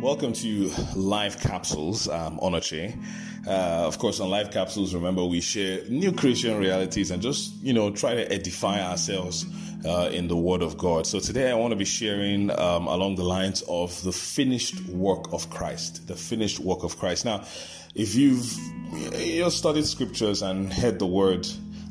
Welcome to Life Capsules. I'm Onoche. Uh, of course, on Life Capsules, remember we share new Christian realities and just, you know, try to edify ourselves uh, in the Word of God. So today I want to be sharing um, along the lines of the finished work of Christ. The finished work of Christ. Now, if you've you know, studied scriptures and heard the word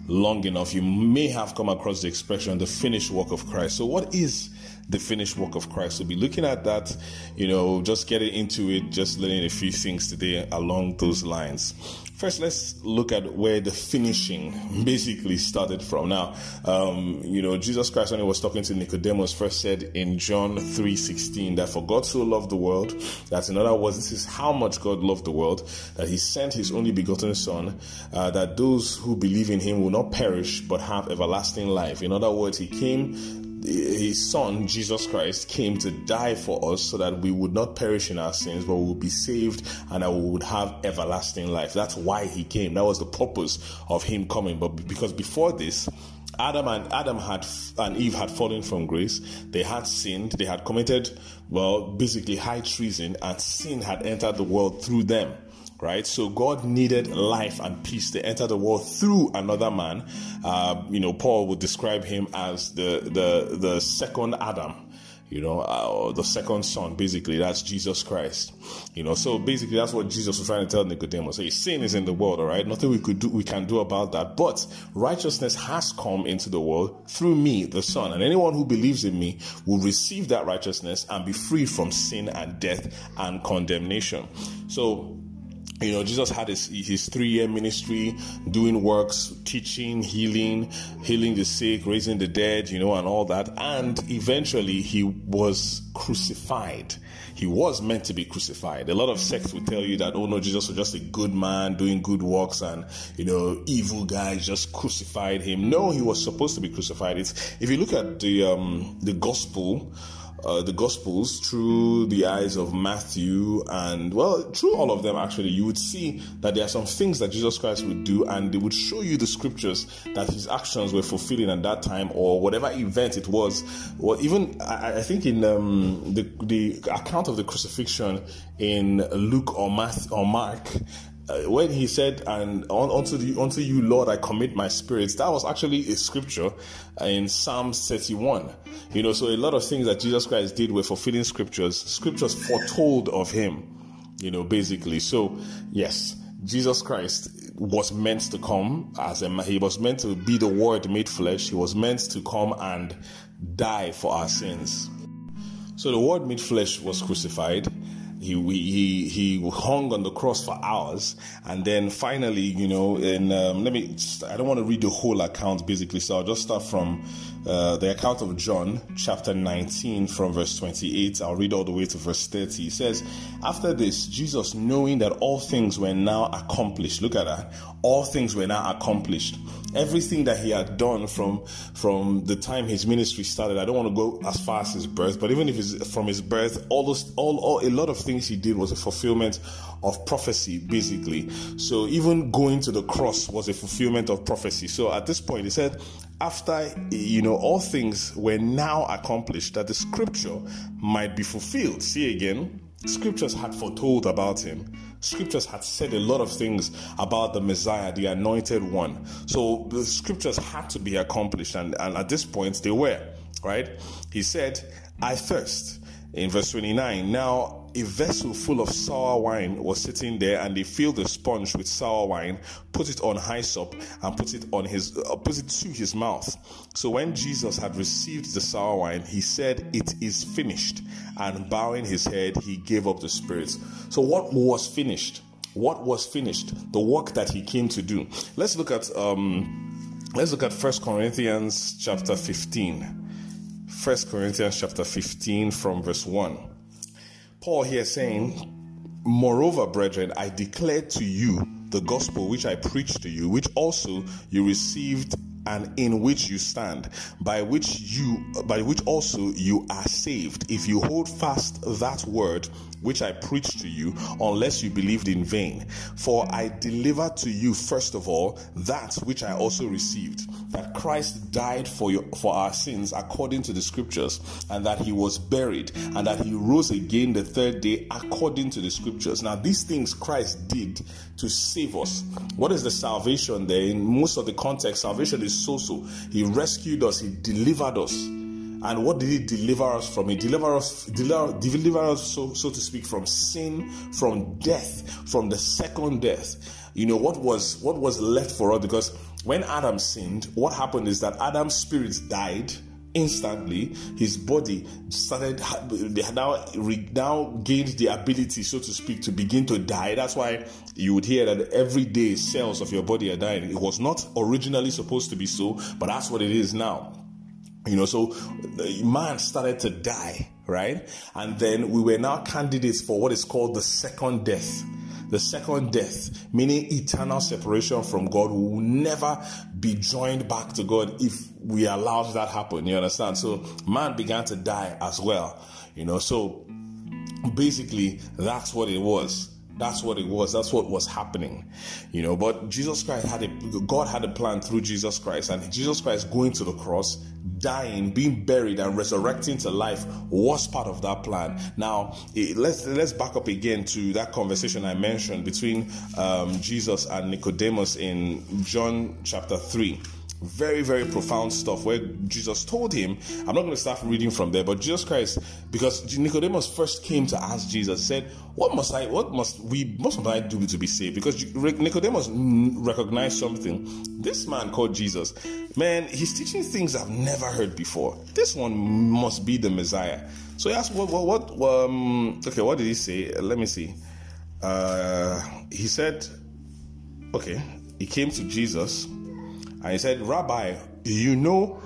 long enough, you may have come across the expression the finished work of Christ. So, what is the finished work of Christ. We'll be looking at that, you know, just getting into it, just learning a few things today along those lines. First, let's look at where the finishing basically started from. Now, um, you know, Jesus Christ, when he was talking to Nicodemus, first said in John 3.16 that for God so loved the world, that in other words, this is how much God loved the world, that he sent his only begotten Son, uh, that those who believe in him will not perish but have everlasting life. In other words, he came his son jesus christ came to die for us so that we would not perish in our sins but we would be saved and that we would have everlasting life that's why he came that was the purpose of him coming but because before this Adam and Adam had and Eve had fallen from grace. They had sinned. They had committed, well, basically high treason, and sin had entered the world through them right? So God needed life and peace to enter the world through another man. Uh, you know, Paul would describe him as the the the second Adam. You know, uh, the second son, basically, that's Jesus Christ. You know, so basically, that's what Jesus was trying to tell Nicodemus. Hey, sin is in the world, all right? Nothing we could do, we can do about that. But righteousness has come into the world through me, the Son. And anyone who believes in me will receive that righteousness and be free from sin and death and condemnation. So, you know, Jesus had his, his three year ministry doing works, teaching, healing, healing the sick, raising the dead, you know, and all that. And eventually he was crucified. He was meant to be crucified. A lot of sects will tell you that, oh no, Jesus was just a good man doing good works and, you know, evil guys just crucified him. No, he was supposed to be crucified. It's, if you look at the, um, the gospel, uh, the Gospels through the eyes of Matthew and, well, through all of them actually, you would see that there are some things that Jesus Christ would do and they would show you the scriptures that his actions were fulfilling at that time or whatever event it was. Well, even I, I think in um, the, the account of the crucifixion in Luke or, Math, or Mark, uh, when he said, "And unto the unto you, Lord, I commit my spirits," that was actually a scripture in Psalm 31. You know, so a lot of things that Jesus Christ did were fulfilling scriptures. Scriptures foretold of him. You know, basically. So yes, Jesus Christ was meant to come as a he was meant to be the Word made flesh. He was meant to come and die for our sins. So the Word made flesh was crucified he he he hung on the cross for hours, and then finally, you know, and um, let me. I don't want to read the whole account basically, so I'll just start from uh, the account of John, chapter 19, from verse 28. I'll read all the way to verse 30. He says, "After this, Jesus, knowing that all things were now accomplished, look at that, all things were now accomplished." Everything that he had done from from the time his ministry started. I don't want to go as far as his birth, but even if it's from his birth, all those all, all a lot of things he did was a fulfillment of prophecy, basically. So even going to the cross was a fulfillment of prophecy. So at this point, he said, after you know all things were now accomplished, that the scripture might be fulfilled. See again, scriptures had foretold about him scriptures had said a lot of things about the Messiah, the anointed one. So the scriptures had to be accomplished, and, and at this point they were, right? He said, I thirst. In verse 29, now a vessel full of sour wine was sitting there, and they filled the sponge with sour wine, put it on hyssop, and put it on his uh, put it to his mouth. So when Jesus had received the sour wine, he said, "It is finished," and bowing his head, he gave up the spirit. So what was finished? What was finished? The work that he came to do. Let's look at um, let's look at First Corinthians chapter 15. First Corinthians chapter 15 from verse 1. Paul here saying, Moreover, brethren, I declare to you the gospel which I preached to you, which also you received and in which you stand, by which you by which also you are saved, if you hold fast that word which I preached to you, unless you believed in vain. For I delivered to you first of all that which I also received, that Christ died for your, for our sins according to the scriptures, and that he was buried, and that he rose again the third day according to the scriptures. Now these things Christ did to save us. What is the salvation there? In most of the context, salvation is so so. He rescued us, He delivered us. And what did He deliver us from? He delivered us, deliver, deliver us so, so to speak, from sin, from death, from the second death. You know what was what was left for us because when Adam sinned, what happened is that Adam's spirit died instantly his body started now now gained the ability so to speak to begin to die. That's why you would hear that every day cells of your body are dying. It was not originally supposed to be so but that's what it is now. You know so man started to die right? And then we were now candidates for what is called the second death the second death, meaning eternal separation from God, we will never be joined back to God if we allow that happen. You understand? So man began to die as well. You know, so basically that's what it was. That's what it was. That's what was happening, you know. But Jesus Christ had a God had a plan through Jesus Christ, and Jesus Christ going to the cross, dying, being buried, and resurrecting to life was part of that plan. Now, let's let's back up again to that conversation I mentioned between um, Jesus and Nicodemus in John chapter three very, very profound stuff where Jesus told him, I'm not going to start reading from there, but Jesus Christ, because Nicodemus first came to ask Jesus, said, What must I, what must we, what must I do to be saved? Because Nicodemus recognized something. This man called Jesus, man, he's teaching things I've never heard before. This one must be the Messiah. So he asked, What, what, what um, okay, what did he say? Let me see. Uh, he said, Okay, he came to Jesus and he said, Rabbi, you know,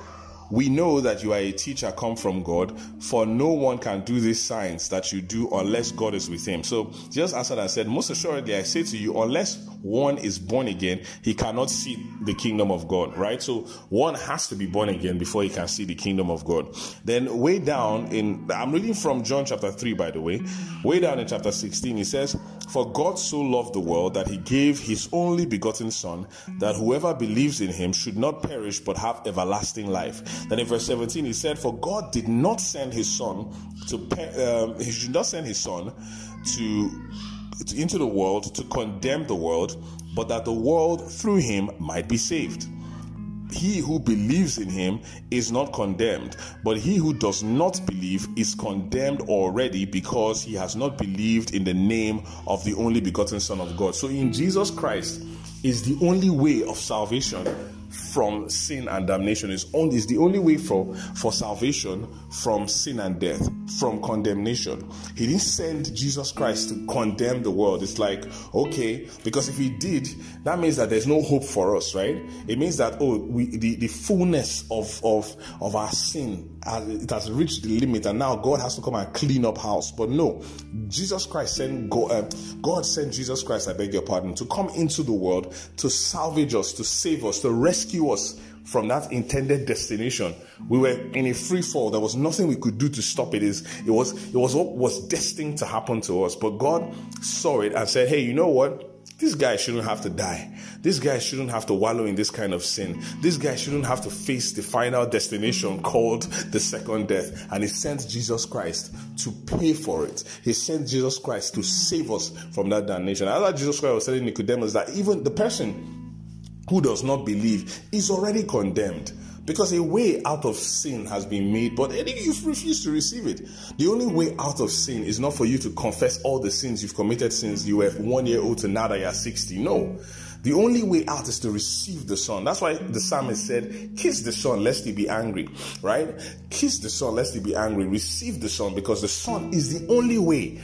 we know that you are a teacher come from God, for no one can do these signs that you do unless God is with him. So Jesus answered and said, Most assuredly, I say to you, unless one is born again, he cannot see the kingdom of God, right? So one has to be born again before he can see the kingdom of God. Then, way down in, I'm reading from John chapter 3, by the way, way down in chapter 16, he says, For God so loved the world that he gave his only begotten Son, that whoever believes in him should not perish but have everlasting life. Then in verse 17, he said, For God did not send his Son to, um, he should not send his Son to into the world to condemn the world, but that the world through him might be saved. He who believes in him is not condemned, but he who does not believe is condemned already because he has not believed in the name of the only begotten Son of God. So in Jesus Christ is the only way of salvation from sin and damnation is only is the only way for for salvation from sin and death from condemnation. He didn't send jesus christ to condemn the world. It's like okay because if he did that means that there's no hope for us right? It means that oh we the, the fullness of of of our sin it has reached the limit and now god has to come and clean up house. But no jesus christ sent god, uh, god sent jesus christ i beg your pardon to come into the world to salvage us to save us to rescue us from that intended destination. We were in a free fall. There was nothing we could do to stop it. Is it was it was what was destined to happen to us. But God saw it and said, "Hey, you know what? This guy shouldn't have to die. This guy shouldn't have to wallow in this kind of sin. This guy shouldn't have to face the final destination called the second death. And he sent Jesus Christ to pay for it. He sent Jesus Christ to save us from that damnation. I As Jesus Christ was telling Nicodemus that even the person who does not believe is already condemned because a way out of sin has been made, but you refuse to receive it. The only way out of sin is not for you to confess all the sins you've committed since you were one year old to now that you're 60. No. The only way out is to receive the Son. That's why the psalmist said, Kiss the Son, lest he be angry. Right? Kiss the Son, lest he be angry. Receive the Son, because the Son is the only way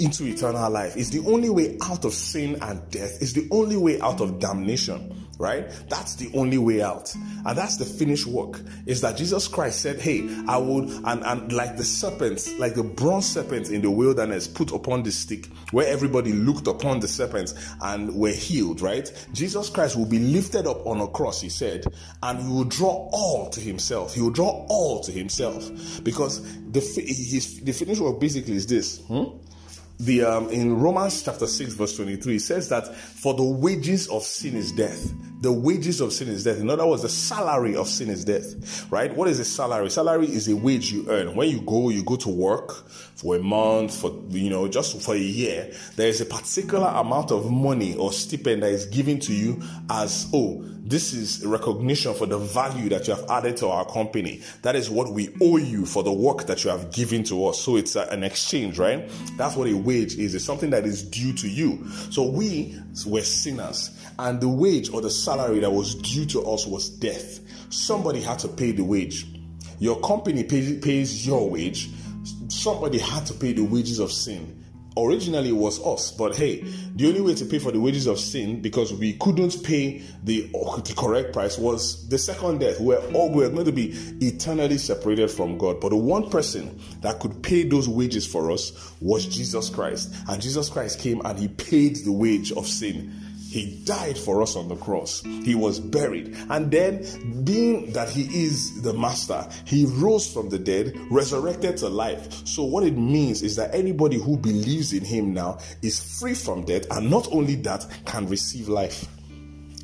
into eternal life. It's the only way out of sin and death. It's the only way out of damnation right? That's the only way out. And that's the finished work. Is that Jesus Christ said, Hey, I would, and, and like the serpents, like the bronze serpents in the wilderness put upon the stick, where everybody looked upon the serpents and were healed, right? Jesus Christ will be lifted up on a cross, he said, and he will draw all to himself. He will draw all to himself. Because the, his, the finished work basically is this. Hmm? The um, in Romans chapter 6 verse 23 it says that for the wages of sin is death the wages of sin is death in other words the salary of sin is death right what is a salary salary is a wage you earn when you go you go to work for a month for you know just for a year there is a particular amount of money or stipend that is given to you as oh this is recognition for the value that you have added to our company. That is what we owe you for the work that you have given to us. So it's an exchange, right? That's what a wage is. It's something that is due to you. So we were sinners, and the wage or the salary that was due to us was death. Somebody had to pay the wage. Your company pays, pays your wage. Somebody had to pay the wages of sin originally it was us but hey the only way to pay for the wages of sin because we couldn't pay the, the correct price was the second death where all we were going to be eternally separated from god but the one person that could pay those wages for us was jesus christ and jesus christ came and he paid the wage of sin he died for us on the cross. He was buried. And then, being that He is the Master, He rose from the dead, resurrected to life. So, what it means is that anybody who believes in Him now is free from death, and not only that, can receive life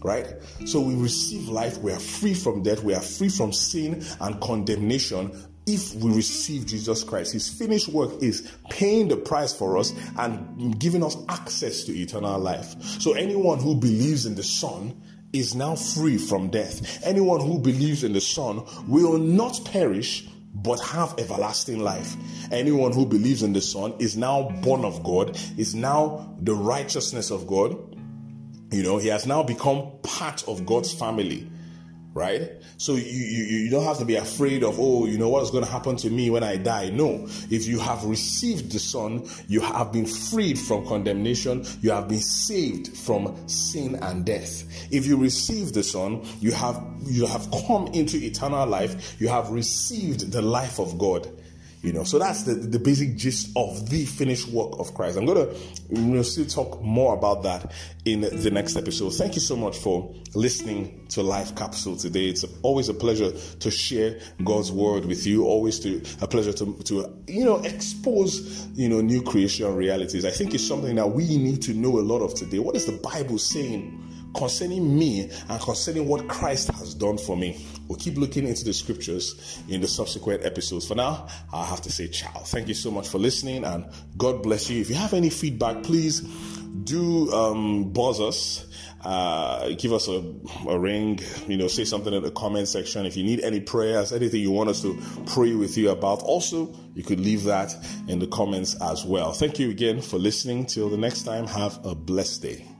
right? So we receive life, we are free from death, we are free from sin and condemnation if we receive Jesus Christ. His finished work is paying the price for us and giving us access to eternal life. So anyone who believes in the Son is now free from death. Anyone who believes in the Son will not perish but have everlasting life. Anyone who believes in the Son is now born of God, is now the righteousness of God. You know, he has now become part of God's family right? So you, you, you don't have to be afraid of, oh, you know, what's going to happen to me when I die. No. If you have received the Son, you have been freed from condemnation. You have been saved from sin and death. If you receive the Son, you have, you have come into eternal life. You have received the life of God. You know, so that's the, the basic gist of the finished work of Christ. I'm you know, still talk more about that in the next episode. Thank you so much for listening to Life Capsule today. It's always a pleasure to share God's word with you. Always to, a pleasure to, to, you know, expose, you know, new creation realities. I think it's something that we need to know a lot of today. What is the Bible saying? Concerning me and concerning what Christ has done for me. We'll keep looking into the scriptures in the subsequent episodes. For now, I have to say ciao. Thank you so much for listening and God bless you. If you have any feedback, please do um, buzz us. Uh, give us a, a ring, you know, say something in the comment section. If you need any prayers, anything you want us to pray with you about, also, you could leave that in the comments as well. Thank you again for listening. Till the next time, have a blessed day.